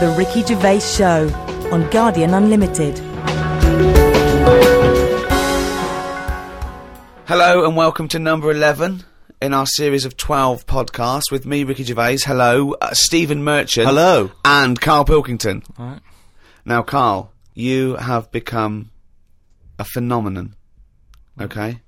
The Ricky Gervais Show on Guardian Unlimited. Hello and welcome to number 11 in our series of 12 podcasts with me, Ricky Gervais. Hello, uh, Stephen Merchant. Hello. And Carl Pilkington. Right. Now, Carl, you have become a phenomenon. Okay?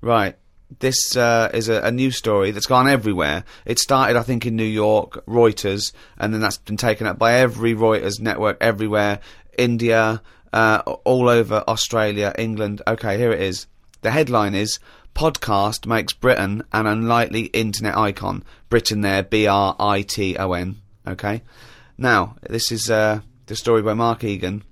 Right. This uh, is a, a news story that's gone everywhere. It started, I think, in New York, Reuters, and then that's been taken up by every Reuters network everywhere. India, uh, all over Australia, England. Okay, here it is. The headline is Podcast makes Briton an unlikely internet icon. Briton there, B R I T O N. Okay? Now, this is uh, the story by Mark Egan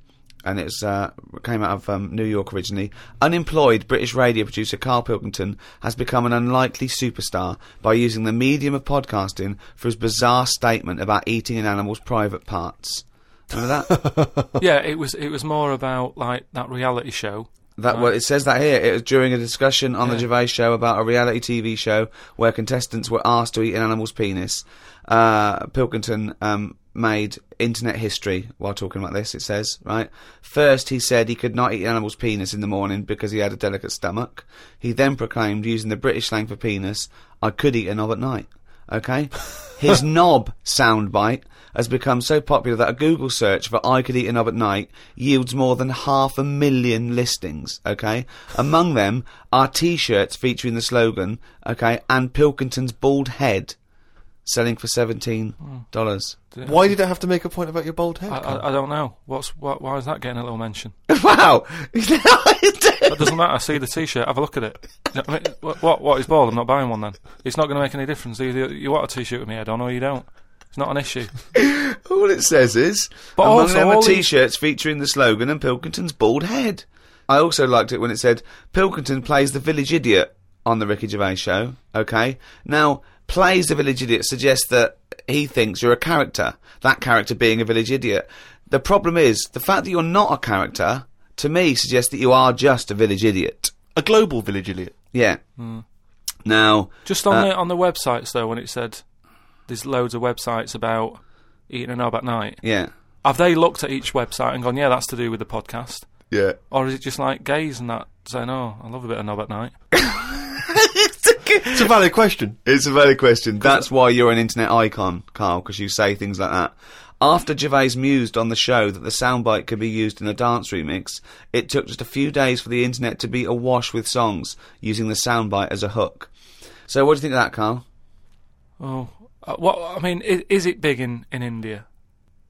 and it's uh, came out of um, New York originally. Unemployed British radio producer Carl Pilkington has become an unlikely superstar by using the medium of podcasting for his bizarre statement about eating an animal's private parts. Remember that? yeah, it was it was more about like that reality show. That well, it says that here. It was during a discussion on the Gervais show about a reality TV show where contestants were asked to eat an animal's penis. Uh, Pilkington um, made internet history while talking about this. It says right. First, he said he could not eat an animal's penis in the morning because he had a delicate stomach. He then proclaimed, using the British slang for penis, "I could eat a knob at night." Okay, his knob soundbite has become so popular that a Google search for "I could eat a knob at night" yields more than half a million listings. Okay, among them are T-shirts featuring the slogan "Okay" and Pilkington's bald head, selling for seventeen hmm. dollars. Why did I have to make a point about your bald head? I, Carl? I, I don't know. What's what, why is that getting a little mention? wow, It doesn't matter. See the T-shirt. Have a look at it. You know what I mean, what, what? What is bald? I'm not buying one then. It's not going to make any difference. Either you want a T-shirt with me head on or you don't. It's not an issue. All it says is, But among also them are all these- T-shirts featuring the slogan and Pilkington's bald head. I also liked it when it said Pilkington plays the village idiot on the Ricky Gervais show. Okay, now plays the village idiot suggests that he thinks you're a character. That character being a village idiot. The problem is the fact that you're not a character. To me, suggests that you are just a village idiot. a global village idiot. Yeah. Now, Just on Uh, the on the websites though, when it said there's loads of websites about eating a knob at night. yeah, Have they looked at each website and gone, yeah, that's to do with the podcast? yeah. Or is it just like gays and that saying, oh, I love a bit of knob at night? It's a valid question. It's a valid question. That's why you're an internet icon, Carl, because you say things like that. After Gervais mused on the show that the soundbite could be used in a dance remix, it took just a few days for the internet to be awash with songs using the soundbite as a hook. So, what do you think of that, Carl? Oh, uh, what? I mean, is, is it big in, in India?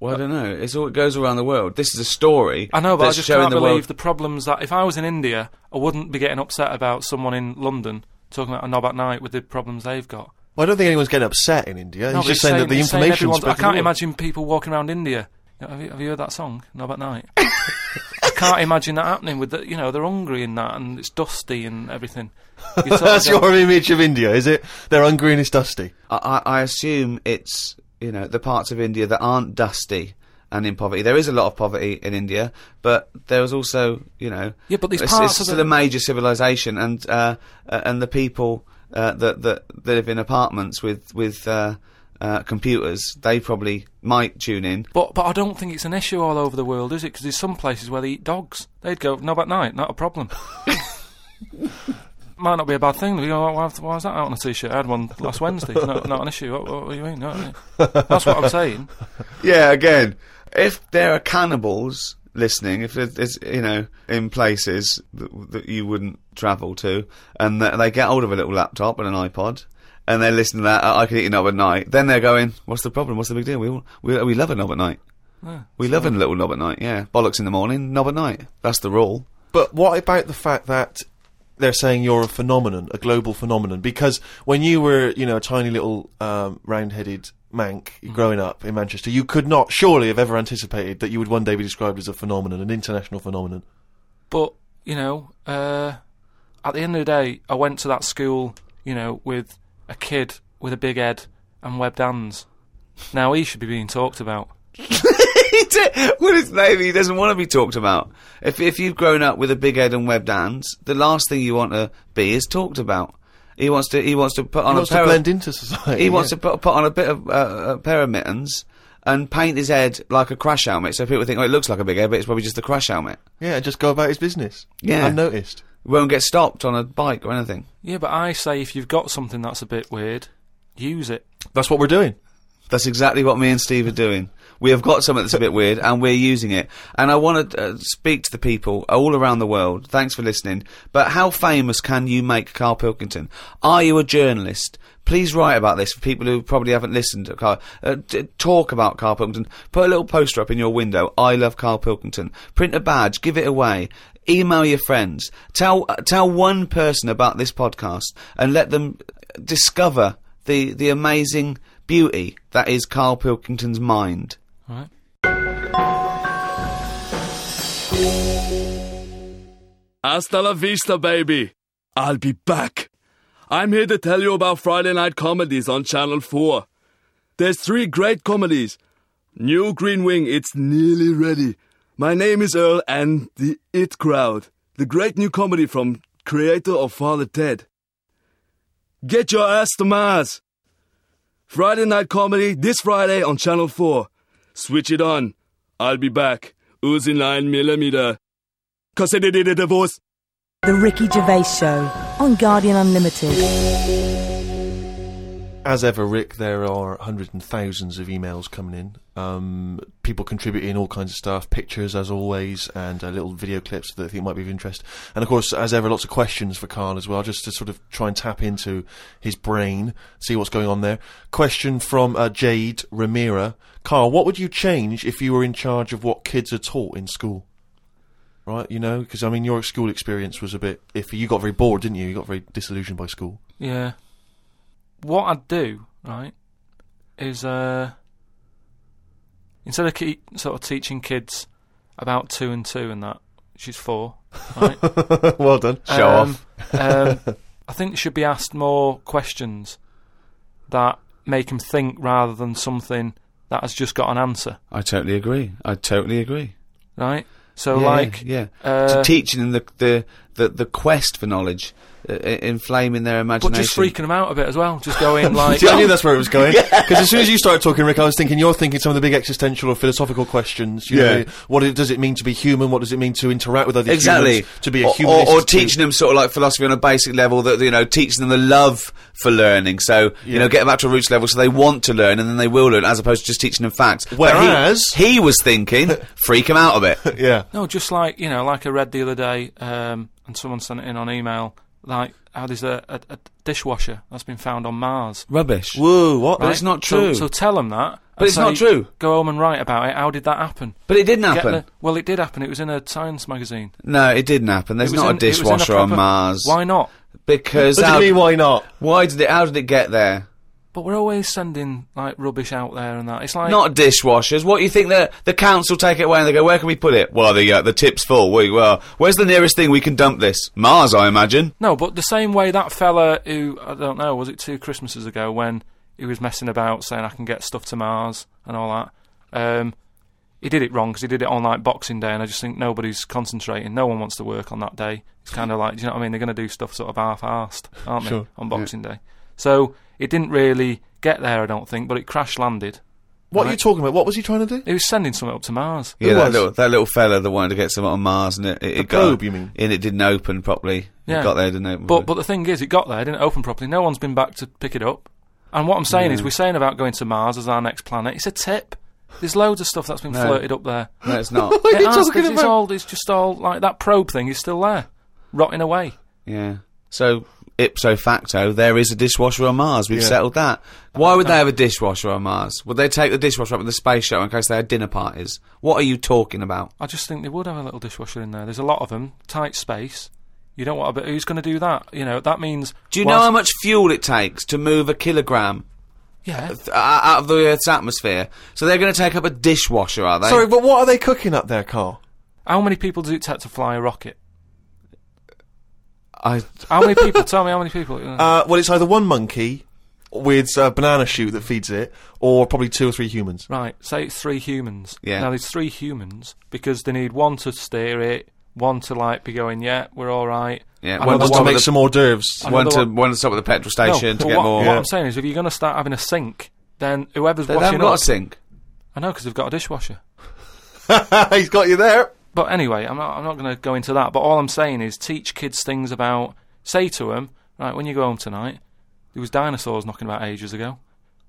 Well, I don't know. It's all, it goes around the world. This is a story. I know, but I just can't the believe world. the problems that if I was in India, I wouldn't be getting upset about someone in London talking about a knob at night with the problems they've got. Well, I don't think anyone's getting upset in India. No, He's just saying, that the information. I can't imagine people walking around India. Have you, have you heard that song, Knob at Night? I can't imagine that happening with the, you know, they're hungry and that, and it's dusty and everything. You That's your image of India, is it? They're hungry and it's dusty. I, I I assume it's you know the parts of India that aren't dusty and in poverty. There is a lot of poverty in India, but there is also you know Yeah, but these it's, parts it's still the- a major civilization, and uh, uh, and the people uh, that that that live in apartments with with uh, uh, computers, they probably might tune in. But but I don't think it's an issue all over the world, is it? Because there's some places where they eat dogs. They'd go no at night, not a problem. Might not be a bad thing. You go, why, why is that out on a t-shirt? I had one last Wednesday. no, not an issue. What, what do you mean? That's what I'm saying. Yeah, again, if there are cannibals listening, if there's, there's you know, in places that, that you wouldn't travel to, and that they get hold of a little laptop and an iPod, and they're listening to that, "Oh, I can eat a knob at night, then they're going, what's the problem? What's the big deal? We all, we, we love a knob at night. Yeah, We love a little knob at night, yeah. Bollocks in the morning, knob at night. That's the rule. But what about the fact that they're saying you're a phenomenon, a global phenomenon? Because when you were, you know, a tiny little um, round-headed mank growing up in Manchester, you could not surely have ever anticipated that you would one day be described as a phenomenon, an international phenomenon. But you know, uh, at the end of the day, I went to that school, you know, with a kid with a big head and webbed hands. Now he should be being talked about. well, it's maybe he doesn't want to be talked about. If if you've grown up with a big head and webbed hands, the last thing you want to be is talked about. He wants to. He wants to put on He wants a pair to of- blend into society. He wants to put, put on a bit of uh, a pair of mittens and paint his head like a crash helmet, so people think, oh, it looks like a big head, but it's probably just a crash helmet. Yeah, just go about his business. Yeah. Unnoticed. Won't get stopped on a bike or anything. Yeah, but I say if you've got something that's a bit weird, use it. That's what we're doing. That's exactly what me and Steve are doing. We have got something that's a bit weird, and we're using it. And I want to uh, speak to the people all around the world. Thanks for listening. But how famous can you make Carl Pilkington? Are you a journalist? Please write about this for people who probably haven't listened to Carl. Uh, talk about Carl Pilkington. Put a little poster up in your window. I love Carl Pilkington. Print a badge. Give it away. Email your friends. Tell uh, tell one person about this podcast and let them discover the the amazing beauty that is Carl Pilkington's mind. All right. Hasta la vista, baby. I'll be back. I'm here to tell you about Friday night comedies on Channel 4. There's three great comedies. New Green Wing, it's nearly ready. My name is Earl and the It Crowd, the great new comedy from creator of Father Ted. Get your ass to Mars. Friday night comedy this Friday on Channel 4. Switch it on. I'll be back. Uzi 9 millimeter. Cause I did a divorce. The Ricky Gervais Show on Guardian Unlimited. As ever, Rick, there are hundreds and thousands of emails coming in. Um, people contributing all kinds of stuff, pictures as always, and uh, little video clips that I think might be of interest. And of course, as ever, lots of questions for Carl as well, just to sort of try and tap into his brain, see what's going on there. Question from uh, Jade Ramira. Carl, what would you change if you were in charge of what kids are taught in school? Right, you know, because I mean, your school experience was a bit iffy. You got very bored, didn't you? You got very disillusioned by school. Yeah. What I'd do, right, is uh, instead of keep sort of teaching kids about two and two and that, she's four, right? well done. Show um, um, I think they should be asked more questions that make them think rather than something that has just got an answer, I totally agree. I totally agree. right? So, yeah, like, yeah, uh, to teaching them the, the the the quest for knowledge, uh, inflaming their imagination. but just freaking them out a bit as well. Just going like, See, I knew that's where it was going. Because as soon as you started talking, Rick, I was thinking you're thinking some of the big existential or philosophical questions. You Yeah. know, what it, does it mean to be human? What does it mean to interact with other Exactly. humans? To be a or, human. or, is or teaching them sort of like philosophy on a basic level that you know teaching them the love for learning. So you know get them back to a roots level so they want to learn and then they will learn as opposed to just teaching them facts. But he- Whereas- he, was thinking freak them out a bit. Yeah. No, just like you know, like I read the other day, um, and someone sent it in on email. Like how there's a, a, a dishwasher that's been found on Mars. Rubbish. Whoa, what? But it's not true. So, tell them that. But and it's not true. Go home and write about it. How did that happen? But it didn't Get happen. the- well, it did happen. It was in a science magazine. No, it didn't happen. There's not in- a it was in dishwasher on Mars. Why not? Because What do how, you mean, why not? why did it? How did it get there? But we're always sending like rubbish out there and that. It's like Not dishwashers. What do you think the the council take it away and they go, where can we put it? Well, the uh, the tip's full. We, well, where's the nearest thing we can dump this? Mars, I imagine. no, but the same way that fella who I don't know was it two Christmases ago when he was messing about saying I can get stuff to Mars and all that. Um, he did it wrong because he did it on like Boxing Day, and I just think nobody's concentrating. No one wants to work on that day. It's kind of like, do you know what I mean? They're going to do stuff sort of half-assed, aren't Sure. they, on Boxing Day? So it didn't really get there, I don't think, but it crash landed. What are you talking about? What was he trying to do? He was sending something up to Mars. Yeah, Who that was? little that little fella that wanted to get something on Mars and it, it, it got probe, you mean? and it didn't open properly. Yeah. It got there, didn't it? But but the thing is, it got there, it didn't open properly. No one's been back to pick it up. And what I'm saying is, mm. we're saying about going to Mars as our next planet. It's a tip. There's loads of stuff that's been No. flirted up there. no, it's not. What are you It has, talking 'cause it's all it's just all like that probe thing is still there, rotting away. yeah. So ipso facto, there is a dishwasher on Mars. We've Yeah. settled that. Why would they have a dishwasher on Mars? Would they take the dishwasher up in the space shuttle in case they had dinner parties? What are you talking about? I just think they would have a little dishwasher in there. There's a lot of them, tight space. You don't want a bit. Who's going to do that? You know that means. Do you know how much fuel it takes to move a kilogram Yeah. out of the Earth's atmosphere? So they're going to take up a dishwasher, are they? Sorry, but what are they cooking up there, Carl? How many people does it take to fly a rocket? I, How many people? Tell me how many people. Uh, well, it's either one monkey with a banana shoot that feeds it, or probably two or three humans. Right, say it's three humans. Yeah. Now there's three humans because they need one to steer it, one to like be going, yeah, we're all right. Yeah, Another one Just to to one make with some hors d'oeuvres. Another one to one- one to stop at the petrol station No, to but get what, more. what I'm saying is, if you're going to start having a sink, then whoever's they washing haven't got up, a sink. I know because they've got a dishwasher. He's got you there. But anyway, I'm not, I'm not going to go into that. But all I'm saying is teach kids things about. Say to them, right, when you go home tonight, there was dinosaurs knocking about ages ago.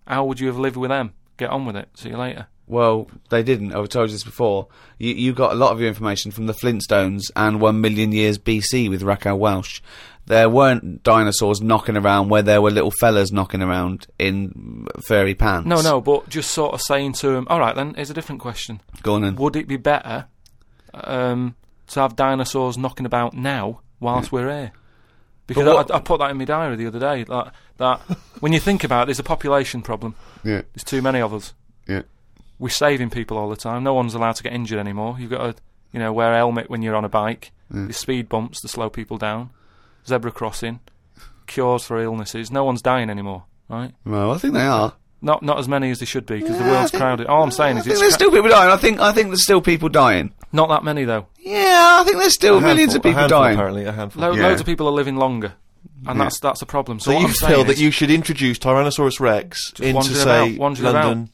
How would you have lived with them? Get on with it. See you later. Well, they didn't. I've told you this before. You, you got a lot of your information from the Flintstones and one million years BC with Raquel Welch. There weren't dinosaurs knocking around where there were little fellas knocking around in furry pants. No, no, but just sort of saying to them, all right, then, here's a different question. Go on then. Would it be better um, to have dinosaurs knocking about now whilst we're here? Because what- I, I put that in my diary the other day. That, that when you think about it, there's a population problem. Yeah, There's too many of us. yeah. We're saving people all the time. No one's allowed to get injured anymore. You've got to, you know, wear a helmet when you're on a bike. There's speed bumps to slow people down. Zebra crossing. Cures for illnesses. No one's dying anymore, right? Well, I think they are. Not not as many as they should be because the Yeah, I world's think- crowded. All I'm saying I is think it's there's cra- still people dying. I think I think there's still people dying. not that many though. Yeah, I think there's still A millions handful- of people a handful, dying. Apparently, a handful. Lo- Yeah. Loads of people are living longer, and that's that's a problem. So, so what you I'm feel saying that is, you should introduce Tyrannosaurus Rex into, wandering say, about- wandering London,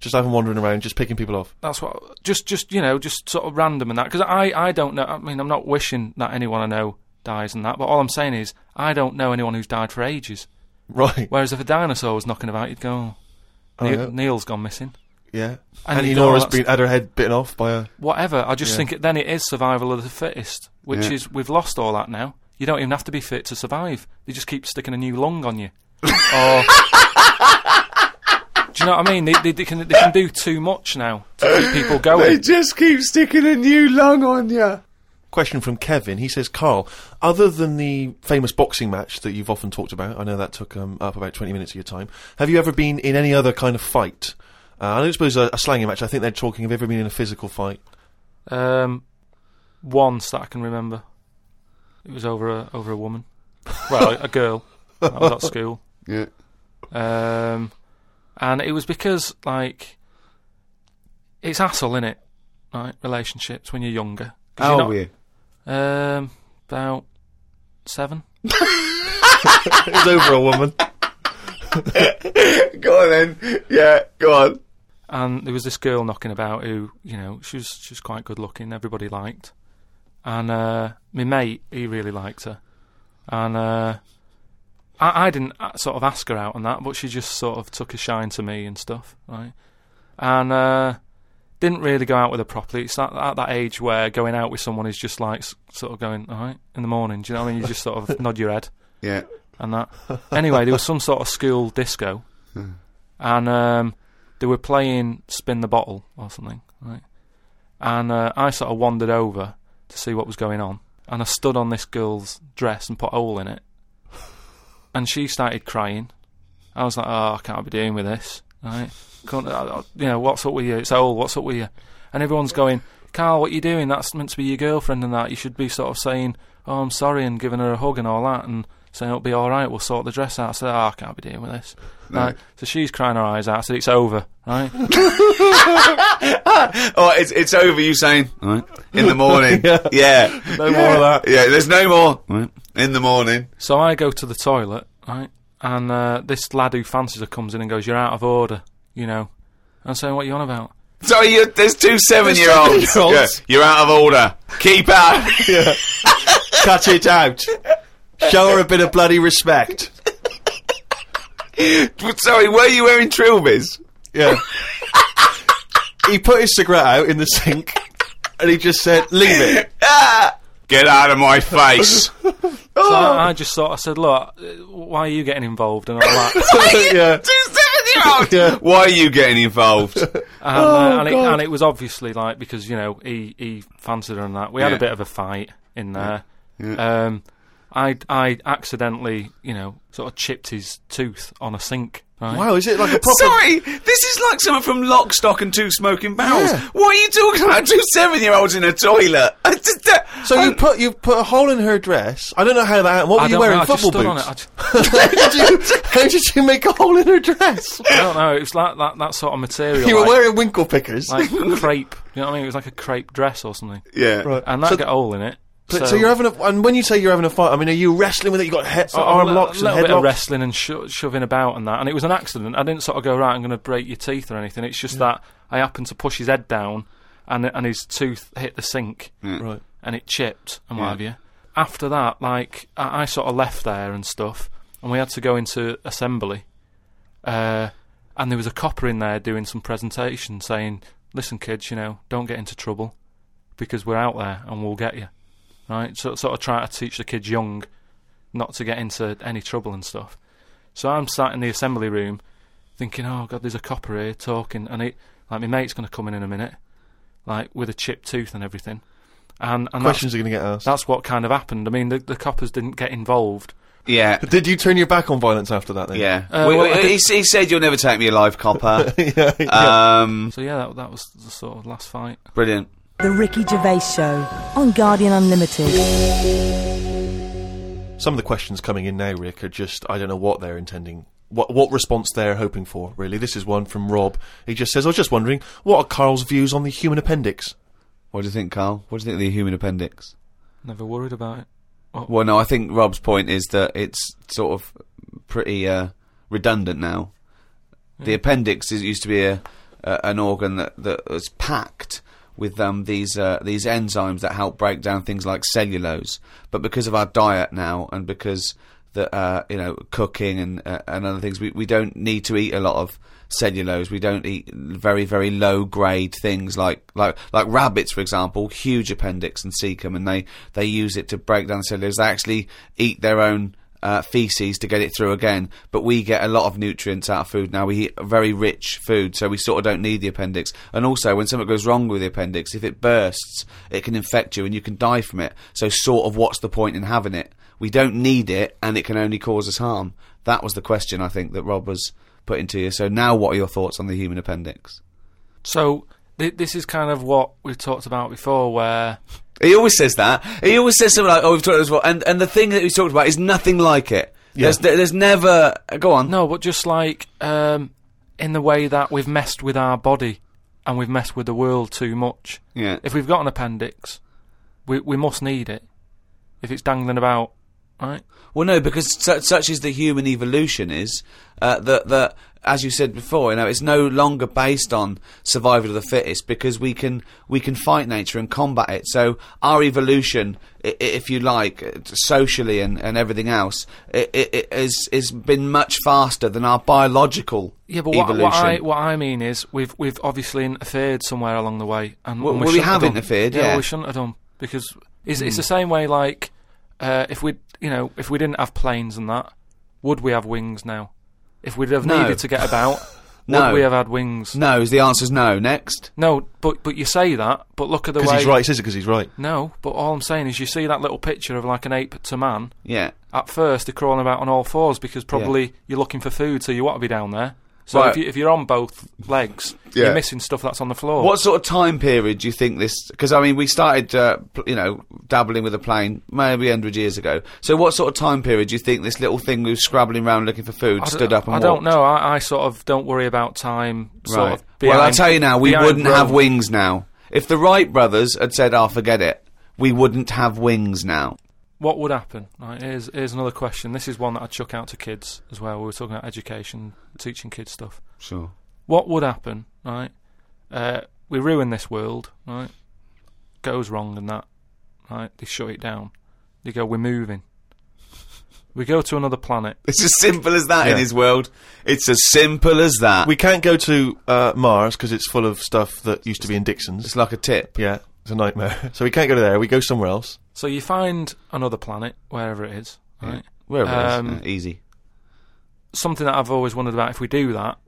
just have him wandering around, just picking people off. that's what just just you know just sort of random and that because I I don't know. I mean, I'm not wishing that anyone I know dies and that, but all I'm saying is I don't know anyone who's died for ages. Right. Whereas if a dinosaur was knocking about, you'd go, Oh, Oh, Neil, yeah. Neil's gone missing. Yeah. And And you go, Nora's "Oh, that's- been had her head bitten off by a. Whatever. I just Yeah. think it, then it is survival of the fittest, which Yeah. is we've lost all that now. You don't even have to be fit to survive. They just keep sticking a new lung on you. or, do you know what I mean? They, they, they can they can do too much now to keep people going. They just keep sticking a new lung on you. Question from Kevin. He says, Carl, other than the famous boxing match that you've often talked about, I know that took um, up about 20 minutes of your time, have you ever been in any other kind of fight? Uh, I don't suppose a, a slanging match. I think they're talking, have you ever been in a physical fight? Um, once that I can remember, it was over a over a woman. Well, a, a girl. I was at school. Yeah. Um, and it was because like it's hassle in it, right? Relationships when you're younger. How you're old were you? Um, about seven. it was over a woman. Go on then. Yeah, go on. and there was this girl knocking about who, you know, she was she was quite good looking. Everybody liked, and uh, my mate he really liked her, and uh, I, I didn't uh, sort of ask her out on that, but she just sort of took a shine to me and stuff, right? And uh, didn't really go out with her properly. It's at, at that age where going out with someone is just like sort of going, all right, in the morning. Do you know what I mean? You just sort of nod your head Yeah. and that. Anyway, there was some sort of school disco, and um, they were playing Spin the Bottle or something, right? And uh, I sort of wandered over to see what was going on, and I stood on this girl's dress and put a hole in it, and she started crying. I was like, "Oh, I can't be doing with this, right? Can't, you know, what's up with you? It's a hole. What's up with you?" And everyone's going, "Carl, what you doing? That's meant to be your girlfriend and that. You should be sort of saying." oh, I'm sorry, and giving her a hug and all that, and saying it'll be all right, we'll sort the dress out. I said, oh, I can't be dealing with this. Right. So she's crying her eyes out. I said, it's over, right? Oh, it's it's over. You saying right in the morning? Yeah. yeah. No more of that. Yeah, there's no more right. in the morning. so I go to the toilet, right, and uh, this lad who fancies her comes in and goes, you're out of order, you know. I'm saying, what are you on about? Sorry, you, there's two seven-year-olds. seven-year-olds. Yeah, you're out of order. Keep out. Cut it out. Show her a bit of bloody respect. Sorry, were you wearing trilbies? Yeah. he put his cigarette out in the sink, and he just said, "Leave it." Ah! Get out of my face. So I, I just thought, I said, look, why are you getting involved and all that? yeah. Two seven-year-olds. Yeah. Why are you getting involved? And, uh, and, it, and it was obviously like because you know he he fancied her and that. We had a bit of a fight in there. Um, I I accidentally you know sort of chipped his tooth on a sink. Right? Wow, is it like a proper? Sorry, this is like someone from Lock, Stock and Two Smoking Barrels. Yeah. What are you talking about? Two seven-year-olds in a toilet. Just, uh, So I- you put you put a hole in her dress. I don't know how that. happened. What were I you wearing? know, Football boots. on it. I, ju- how, did you, how did you make a hole in her dress? I don't know. It was like that that sort of material. You were like, wearing winkle pickers. like crepe. You know what I mean? It was like a crepe dress or something. yeah. right. And that So- got a hole in it. But, so, you're having a, and when you say you're having a fight, I mean, are you wrestling with it? You got head, sort of arm a, locks a little head bit of wrestling and sho- shoving about and that, and it was an accident. I didn't sort of go right. I'm going to break your teeth or anything. It's just that I happened to push his head down, and and his tooth hit the sink, Right. and it chipped and what Yeah. have you. After that, like I, I sort of left there and stuff, and we had to go into assembly, uh, and there was a copper in there doing some presentation saying, "Listen, kids, you know, don't get into trouble, because we're out there and we'll get you." Right, so sort of try to teach the kids young not to get into any trouble and stuff. So I'm sat in the assembly room, thinking, "Oh God, there's a copper here talking," and it like my mate's going to come in in a minute, like with a chipped tooth and everything, and and Questions are going to get asked. that's what kind of happened. I mean, the, the coppers didn't get involved. Yeah. Did you turn your back on violence after that? Then? Yeah. Uh, We- well, we- I did- he, he said you'll never take me alive, copper. yeah. yeah. um, So yeah, that, that was the sort of last fight. brilliant. The Ricky Gervais Show on Guardian Unlimited. Some of the questions coming in now, Rick, are just I don't know what they're intending. What what response they're hoping for, really. This is one from Rob. He just says, I was just wondering, what are Carl's views on the human appendix? What do you think, Carl? What do you think of the human appendix? Never worried about it. Well, no, I think Rob's point is that it's sort of pretty uh, redundant now. The appendix is, used to be a, a an organ that, that was packed with um, these uh, these enzymes that help break down things like cellulose. But because of our diet now, and because the uh, you know cooking and uh, and other things, we, we don't need to eat a lot of cellulose. We don't eat very very low grade things like like like rabbits, for example, huge appendix and cecum, and they they use it to break down cellulose. They actually eat their own uh, feces to get it through again. But we get a lot of nutrients out of food now. We eat very rich food, so we sort of don't need the appendix. And also, when something goes wrong with the appendix, if it bursts, it can infect you and you can die from it. So, sort of, what's the point in having it? We don't need it, and it can only cause us harm. That was the question I think that Rob was putting to you. So now, what are your thoughts on the human appendix? So th- this is kind of what we've talked about before, where He always says that. He always says something like, "Oh, we've talked about this before," and and the thing that he's talked about is nothing like it. Yeah. There's there's never go on. no, but just like um, in the way that we've messed with our body and we've messed with the world too much. Yeah. If we've got an appendix, we we must need it. If it's dangling about, right? Well, no, because such, such is the human evolution is uh, that that as you said before, you know, it's no longer based on survival of the fittest because we can we can fight nature and combat it. So our evolution, if you like, uh, socially and, and everything else, it, it, it has is been much faster than our biological Yeah, but what, evolution. what I what I mean is we've we've obviously interfered somewhere along the way, and, Well, and well, we have interfered, yeah. we shouldn't have done because it's, it's the same way. Like uh, if we you know if we didn't have planes and that, would we have wings now? If we'd have No. needed to get about, No. would we have had wings? no, is the answer's no. Next, No, but but you say that, but look at the Because way. he's right. Says it because he's right. No, but all I'm saying is you see that little picture of like an ape to man. yeah. At first, they're crawling about on all fours because probably you're looking for food, so you want to be down there. So Right. if, you, if you're on both legs, Yeah. you're missing stuff that's on the floor. What sort of time period do you think this? Because I mean, we started, uh, you know, dabbling with a plane maybe hundred years ago. So, what sort of time period do you think this little thing was scrabbling around looking for food stood up and I don't know. I, I sort of don't worry about time. Sort Right. of well, I'll tell you now, we wouldn't have wings now. If the Wright brothers had said, "Oh, forget it," we wouldn't have wings now. What would happen? Right, here's here's another question. This is one that I chuck out to kids as well. We were talking about education, teaching kids stuff. Sure. What would happen? Right, uh, we ruin this world. Right, goes wrong and that. Right, they shut it down. They go, we're moving. We go to another planet. It's as simple as that in his world. It's as simple as that. We can't go to uh, Mars because it's full of stuff that used to be in Dixon's. it's like a tip. Yeah, it's a nightmare. so we can't go to there. We go somewhere else. So you find another planet, wherever it is. Right. Wherever it is. Um, Yeah, easy. something that I've always wondered about. If we do that,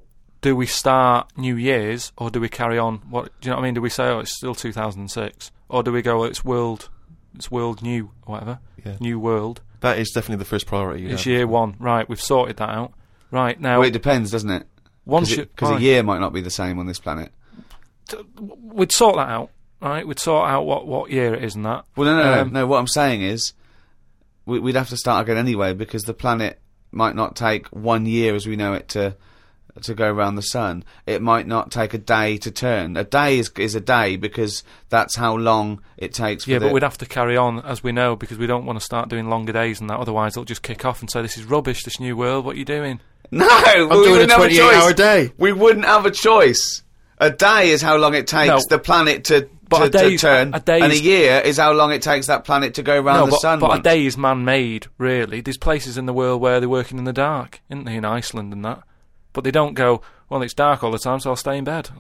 do we start New Year's or do we carry on? What do you know what I mean? Do we say, oh, it's still 2006, or do we go, oh, it's world, it's world new, or whatever, Yeah. new world? That is definitely the first priority. It's have. year one, right? We've sorted that out. Right now, Well, it depends, doesn't it? once Because a year might not be the same on this planet. we'd sort that out, right? We'd sort out what what year it is and that. Well, no, no, Um, no, no. What I'm saying is, we, we'd have to start again anyway because the planet might not take one year as we know it to to go around the sun, it might not take a day to turn. A day is is a day because that's how long it takes. For Yeah, the, but we'd have to carry on as we know because we don't want to start doing longer days and that. Otherwise, it'll just kick off and say, "This is rubbish. This new world. What are you doing?" no, I'm we doing a wouldn't have 28 choice. hour day. We wouldn't have a choice. A day is how long it takes No. the planet to. But to, a day- to turn, a day and a year is how long it takes that planet to go around no, the but, sun. but a day is man-made. Really, there's places in the world where they're working in the dark, isn't they? In Iceland and that, but they don't go. Well, it's dark all the time, so I'll stay in bed.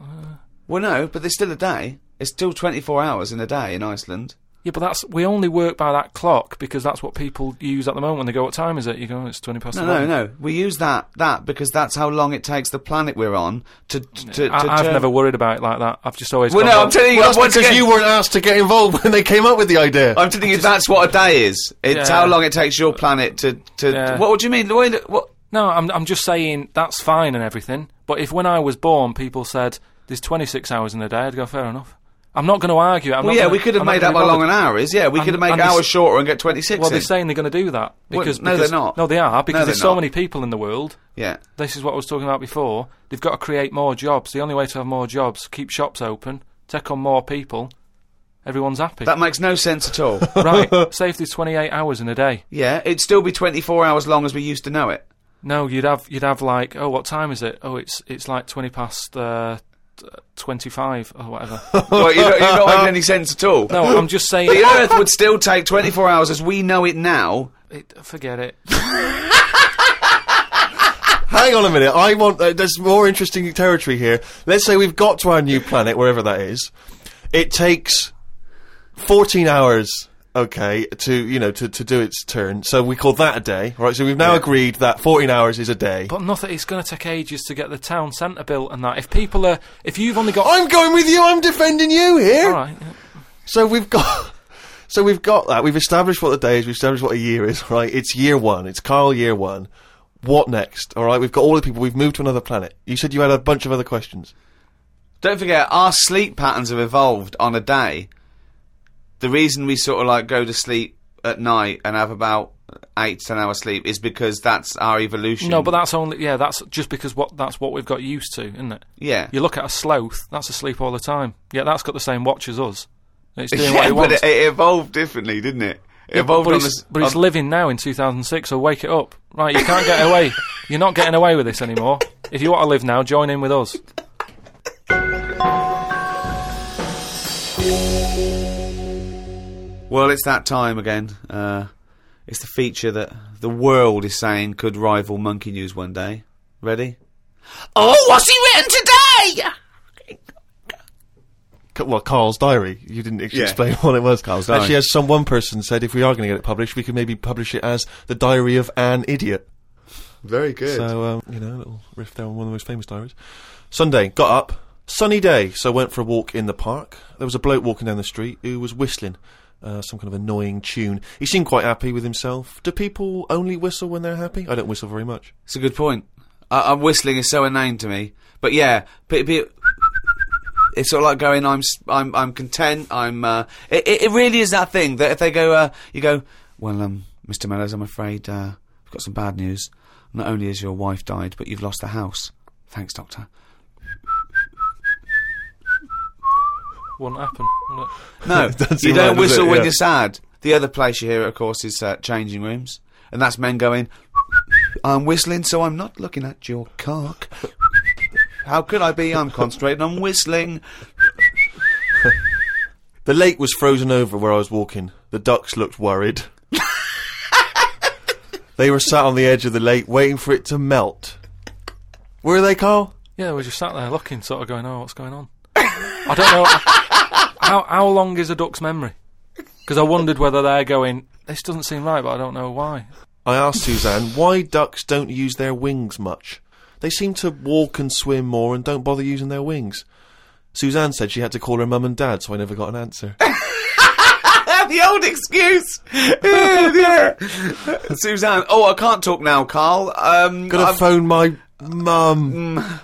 Well, no, but there's still a day. It's still 24 hours in a day in Iceland. Yeah, but that's we only work by that clock because that's what people use at the moment when they go. What time is it? You go. It's twenty past. No, no, 11." no. We use that that because that's how long it takes the planet we're on to to. to I, I've turn- never worried about it like that. I've just always. Well, no, I'm telling you. Well, that's because again, you weren't asked to get involved when they came up with the idea. I'm telling you that's what a day is. It's Yeah. how long it takes your planet to to. Yeah. What, what do you mean? That- What? No, I'm I'm just saying that's fine and everything. But if when I was born, people said there's 26 hours in a day, I'd go fair enough. I'm not going to argue. I'm Well, yeah, gonna- we could have I'm made up how long an hour is. Yeah, we And- could have made hours shorter and get 26 Well, in. they're saying they're going to do that Well, because no, they're because- not. No, they are because No, there's they're so not. many people in the world. yeah. This is what I was talking about before. They've got to create more jobs. The only way to have more jobs, keep shops open, take on more people. Everyone's happy. That makes no sense at all. right. Say if there's 28 hours in a day. yeah, it'd still be 24 hours long as we used to know it. No, you'd have you'd have like, oh, what time is it? Oh, it's it's like 20 past uh, 25 or whatever. well, you're not, you're not making any sense at all. No, I'm just saying. The Earth would still take 24 hours as we know it now. It, forget it. Hang on a minute. I want. Uh, there's more interesting territory here. Let's say we've got to our new planet, wherever that is. It takes 14 hours. Okay, to you know to, to do its turn, so we call that a day. right? so we've now Yeah. agreed that 14 hours is a day. But nothing. It's going to take ages to get the town centre built and that. If people are, if you've only got, I'm going with you. I'm defending you here. all right. yeah. So we've got. So we've got that. We've established what the day is. We've established what a year is. Right? It's year one. It's Carl year one. What next? All right. We've got all the people. We've moved to another planet. You said you had a bunch of other questions. Don't forget, our sleep patterns have evolved on a day. The reason we sort of like go to sleep at night and have about eight to ten hours sleep is because that's our evolution. No, but that's only yeah. That's just because what that's what we've got used to, isn't it? yeah, You look at a sloth. That's asleep all the time. Yeah, that's got the same watch as us. It's doing yeah, what it but wants. it, it evolved differently, didn't it? It Yeah, evolved but, it's, this. but it's living now in 2006, so wake it up. Right, you can't get away. You're not getting away with this anymore. If you want to live now, join in with us. Well, it's that time again. Uh, it's the feature that the world is saying could rival Monkey News one day. Ready? Oh, what's he written today? Well, Carl's diary. You didn't ex- Yeah. explain what it was. Carl's diary. Actually, as some one person said, if we are going to get it published, we could maybe publish it as the Diary of an Idiot. Very good. So, um, you know, a little riff there on one of the most famous diaries. Sunday, got up, sunny day, so went for a walk in the park. There was a bloke walking down the street who was whistling uh, some kind of annoying tune. He seemed quite happy with himself. Do people only whistle when they're happy? I don't whistle very much. It's a good point. I, I'm whistling is so inane to me, but yeah, pe- it's sort of like going. I'm I'm I'm content. I'm. Uh, it, it it really is that thing that if they go, uh, you go. Well, um, Mr. Mellors, I'm afraid uh, I've got some bad news. Not only has your wife died, but you've lost the house. Thanks, doctor. Wouldn't happen. would? No, you don't right, whistle it? when Yeah. you're sad. The other place you hear it, of course, is uh, changing rooms, and that's men going. I'm whistling, so I'm not looking at your cock. How could I be? I'm concentrating on whistling. The lake was frozen over where I was walking. The ducks looked worried. they were sat on the edge of the lake waiting for it to melt. Were they, Carl? Yeah, we were just sat there looking, sort of going, "Oh, what's going on?" I don't know. how how long is a duck's memory? Because I wondered whether they're going. This doesn't seem right, but I don't know why. I asked Suzanne why ducks don't use their wings much. They seem to walk and swim more and don't bother using their wings. Suzanne said she had to call her mum and dad, so I never got an answer. the old excuse. yeah. Suzanne. Oh, I can't talk now, Carl. Um, Gotta I've- phone my mum.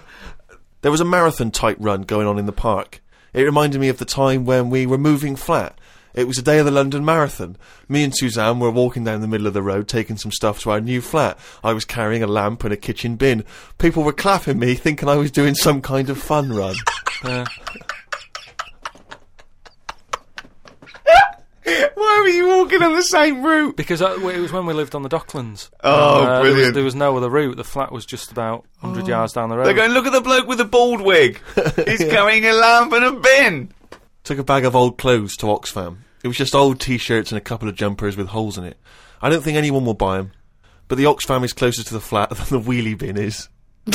There was a marathon type run going on in the park. It reminded me of the time when we were moving flat It was the day of the London Marathon. Me and Suzanne were walking down the middle of the road taking some stuff to our new flat. I was carrying a lamp and a kitchen bin. People were clapping me, thinking I was doing some kind of fun run. Yeah. Why were you walking on the same route? Because uh, it was when we lived on the Docklands. Oh, Uh, there was- brilliant. There was, no other route. The flat was just about 100 yards down the road. They're going, look at the bloke with the bald wig. He's carrying a lamp and a bin. Took a bag of old clothes to Oxfam. It was just old t-shirts and a couple of jumpers with holes in it. I don't think anyone will buy them. But the Oxfam is closer to the flat than the wheelie bin is.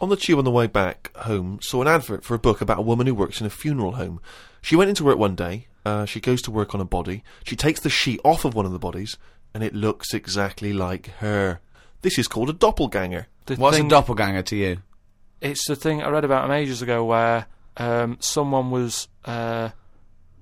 on the tube on the way back home, saw an advert for a book about a woman who works in a funeral home. She went into work one day. Uh, she goes to work on a body. She takes the sheet off of one of the bodies, and it looks exactly like her. This is called a doppelganger. The What's thing- a doppelganger to you? It's the thing I read about him ages ago where um, someone was uh,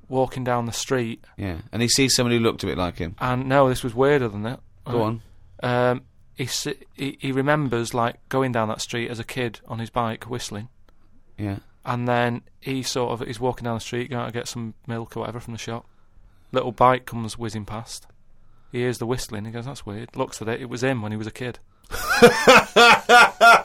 walking down the street, Yeah. And he sees someone who looked a bit like him. and no, this was weirder than that. Go on. Um, he, he he remembers like going down that street as a kid on his bike whistling, Yeah. and then he sort of he's walking down the street going to get some milk or whatever from the shop. Little bike comes whizzing past. He hears the whistling. He goes, "That's weird." Looks at it. It was him when he was a kid. so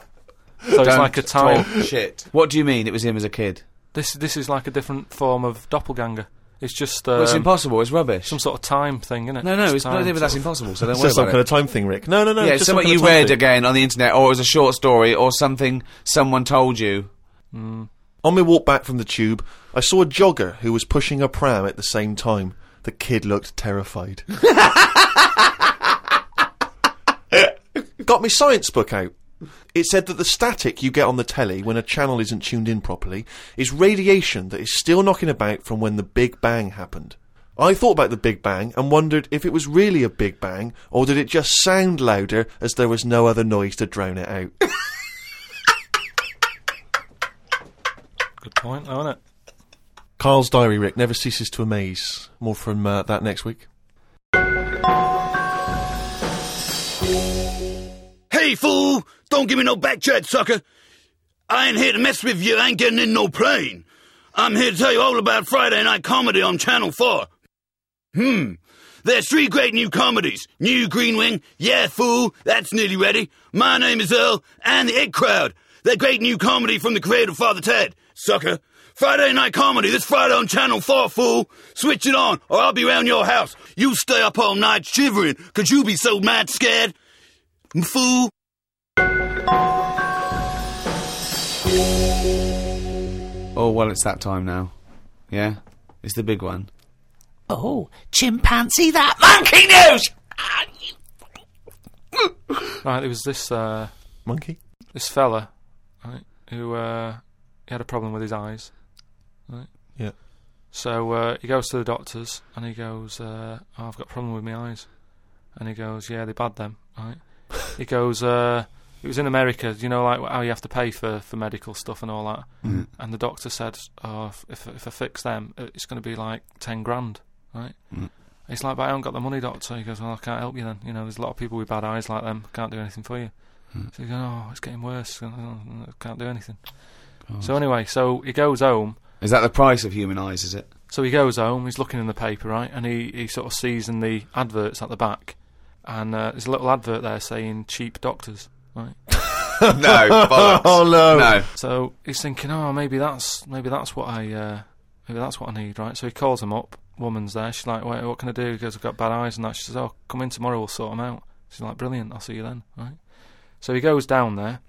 it's Don't like a time. talk shit. What do you mean it was him as a kid? This this is like a different form of doppelganger. It's just um, well, it's impossible. It's rubbish. some sort of time thing, isn't it? no, no, it's time, not even that's impossible. So don't It's worry just some about kind of time thing, Rick. No, no, no. yeah, just it's something some you kind of time read thing. again on the internet, or it was a short story, or something someone told you. On my walk back from the tube, I saw a jogger who was pushing a pram at the same time. The kid looked terrified. Got my science book out. It said that the static you get on the telly when a channel isn't tuned in properly is radiation that is still knocking about from when the Big Bang happened. I thought about the Big Bang and wondered if it was really a Big Bang or did it just sound louder as there was no other noise to drown it out. Good point, though, isn't it? Carl's diary, Rick, never ceases to amaze. More from uh, that next week. Hey, fool! Don't give me no back chat, sucker! I ain't here to mess with you, I ain't getting in no plane. I'm here to tell you all about Friday Night Comedy on Channel 4. Hmm. There's three great new comedies. New Green Wing, Yeah Fool, that's nearly ready. My Name is Earl, and The Egg Crowd. They're great new comedy from the creator Father Ted. Sucker. Friday Night Comedy this Friday on Channel 4, fool. Switch it on, or I'll be round your house. You stay up all night shivering, cause you be so mad scared. Fool. Oh well, it's that time now. Yeah, it's the big one. Oh, chimpanzee that monkey news! Right, there was this uh, Monkey? this fella, right, who uh, he had a problem with his eyes. Right. Yeah. So uh, he goes to the doctors and he goes, uh, oh, "I've got a problem with my eyes," and he goes, "Yeah, they bad them." Right. he goes, uh, "It was in America, you know, like how you have to pay for, for medical stuff and all that." Mm. And the doctor said, "Oh, if if, if I fix them, uh, it's going to be like ten grand." Right. Mm. He's like, "But I haven't got the money, doctor." He goes, "Well, I can't help you then. You know, there's a lot of people with bad eyes like them. Can't do anything for you." Mm. So he's going, "Oh, it's getting worse. I can't do anything." So anyway, so he goes home. Is that the price of human eyes? Is it? So he goes home, he's looking in the paper, right, and he, he sort of sees in the adverts at the back, and uh, there's a little advert there saying cheap doctors, right? no, bollocks. Oh, no. no. So he's thinking, oh, maybe that's maybe that's what I uh, maybe that's what I need, right? So he calls him up. Woman's there. She's like, wait, what can I do? He goes, I've got bad eyes and that. She says, oh, come in tomorrow. We'll sort them out. She's like, brilliant. I'll see you then, right? So he goes down there,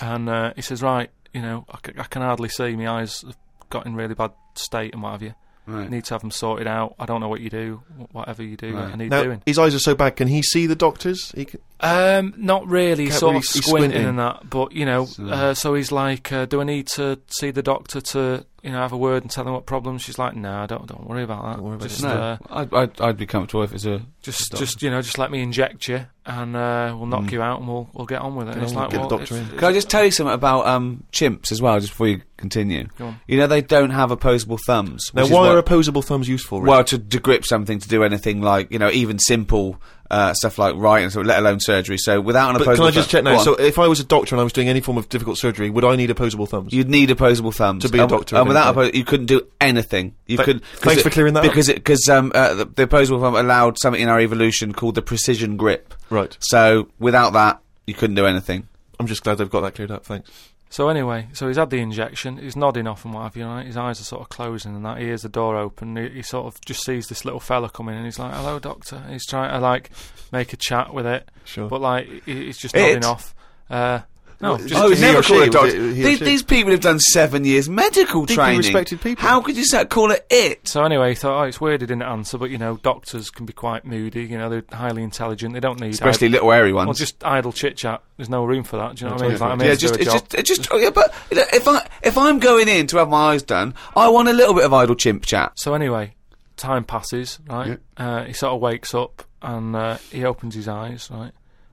and uh, he says, right, you know, I, c- I can hardly see. My eyes have got in really bad state and what have you. Right. need to have them sorted out. I don't know what you do. Whatever you do, Right. I need Now, doing. his eyes are so bad, can he see the doctors? He can, Um, not really. Can't sort really- of he's squinting, squinting. and that, but you know. So- uh, so he's like, uh, "Do I need to see the doctor to, you know, have a word and tell him what problems?" She's like, "No, don't, don't worry about that. Don't worry about just, it. No, uh, I'd, I'd, I'd be comfortable if it's a. just, doctor. just, you know, just let me inject you, and uh, we'll knock Mm. you out, and we'll, we'll get on with it." Get And it's on like, it, get the doctor it's- in. Can I just tell you something about um, chimps as well, just before you continue? Go on. You know they don't have opposable thumbs. now, which is why what- are opposable thumbs useful, Rick? Well, to, to grip something, to do anything like you know, even simple uh, stuff like writing, so let alone surgery. So without an But opposable can I just check now? So if I was a doctor and I was doing any form of difficult surgery, would I need opposable thumbs? You'd need opposable thumbs To be a And- doctor And, without kind. you couldn't do anything. You Th- could. thanks for clearing that up. because because um, uh, the, the opposable thumb allowed something in our evolution called the precision grip. Right. So without that, you couldn't do anything. I'm just glad they've got that cleared up. Thanks. So anyway, so he's had the injection. He's nodding off and what have you. Right? His eyes are sort of closing and that. He hears the door open. He, he sort of just sees this little fella coming and he's like, "Hello, doctor." He's trying to like make a chat with it, Sure. but like he- he's just It? nodding off. Uh, no, Well, just, oh, he never or call it doctor. it These, these people have done seven years medical Deeply training. respected people. How could you say, call it it? So anyway, he thought, oh, it's weird he didn't answer, but you know, doctors can be quite moody. You know, they're highly intelligent. They don't need Especially idle, little airy ones. well, just idle chit chat. There's no room for that. Do you know what I mean? It's like, I'm yeah, just do it's just it's just oh, yeah, but you know, if I if I'm going in to have my eyes done, I want a little bit of idle chimp chat. So anyway, time passes, right? Uh, he sort of wakes up and uh, he opens his eyes, right?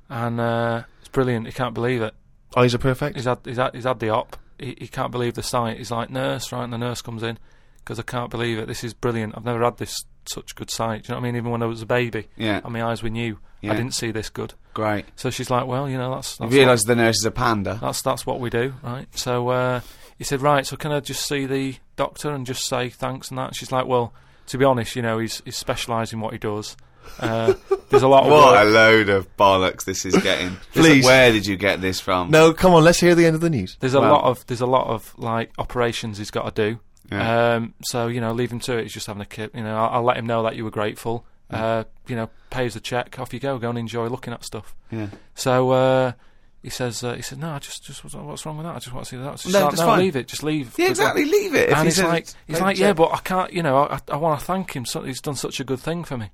And uh, it's brilliant. He can't believe it. Eyes are perfect. He's had he's had, he's had the op. He, he can't believe the sight. He's like nurse, right? And the nurse comes in because I can't believe it. This is brilliant. I've never had this such good sight. Do you know what I mean? Even when I was a baby, Yeah, and my eyes were new, Yeah. I didn't see this good. great. So she's like, well, you know, that's You that's realise the nurse is a panda. that's that's what we do, right? So uh, he said, right. So can I just see the doctor and just say thanks and that? She's like, well, to be honest, you know, he's he's specialised in what he does. Uh, there's a lot of What work. a load of bollocks this is getting. Please. Where did you get this from? No, come on. Let's hear the end of the news. There's a Well- lot of there's a lot of like operations he's got to do. Yeah. Um, so you know, leave him to it. He's just having a kip. You know, I'll, I'll let him know that you were grateful. Mm. Uh, you know, pays the check. Off you go. Go and enjoy looking at stuff. yeah. So uh, he says, uh, he said, no, I just just what's, what's wrong with that? I just want to see that. She's No, like, that's no, fine. leave it. Just leave. Yeah, exactly. Leave it. And he he's says like, he's like, yeah, check. but I can't. You know, I, I want to thank him. So he's done such a good thing for me.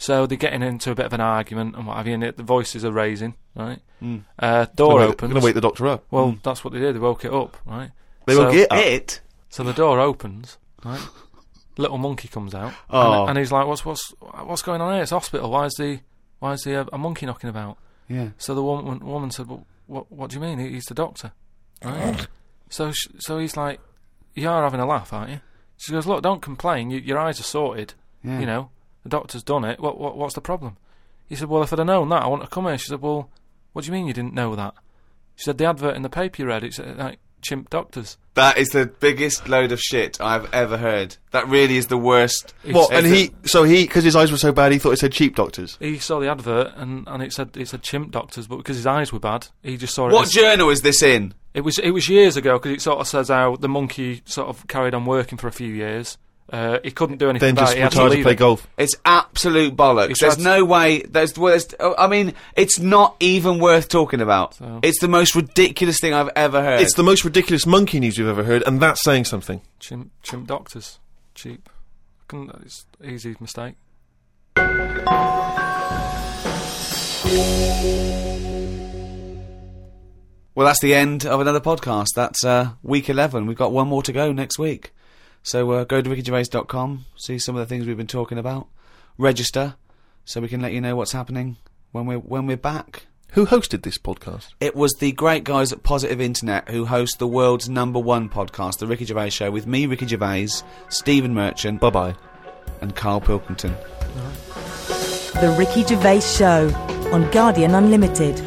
So they're getting into a bit of an argument and what have you, and it, the voices are raising, right? Mm. Uh, door Gonna wake- opens. Gonna wake the doctor up. Well, that's what they did. They woke it up, right? They so, woke it up. it. So the door opens, right? Little monkey comes out, Oh. and, and he's like, "What's what's what's going on here? It's hospital. Why is the why is the uh, a monkey knocking about?" Yeah. So the woman woman said, "Well, what what do you mean? He's the doctor." Right? so sh- so he's like, "You are having a laugh, aren't you?" She goes, "Look, don't complain. You, your eyes are sorted. Yeah. You know, the doctor's done it. What, what what's the problem?" He said, "Well, if I'd have known that, I wouldn't have come here." She said, "Well, what do you mean you didn't know that?" She said, "The advert in the paper you read, it's uh, like chimp doctors." That is the biggest load of shit I've ever heard. That really is the worst. What? And he, so he, because his eyes were so bad, he thought it said cheap doctors. He saw the advert and, and it said it said chimp doctors, but because his eyes were bad, he just saw it. What as- journal is this in? it was it was years ago because it sort of says how the monkey sort of carried on working for a few years. Uh, he couldn't do anything Then about just it. He had to retired to play it. golf. It's absolute bollocks. It's There's no way. There's, well, there's. I mean, it's not even worth talking about. So- It's the most ridiculous thing I've ever heard. It's the most ridiculous monkey news you've ever heard, and that's saying something. Chimp chimp doctors, cheap. Can, it's easy mistake. Well, that's the end of another podcast. That's uh, week 11. We've got one more to go next week. So uh, go to rickygervais.com, see some of the things we've been talking about, register so we can let you know what's happening when we're, when we're back. Who hosted this podcast? It was the great guys at Positive Internet who host the world's number one podcast, The Ricky Gervais Show, with me, Ricky Gervais, Stephen Merchant, Bye bye. and Karl Pilkington. The Ricky Gervais Show on Guardian Unlimited.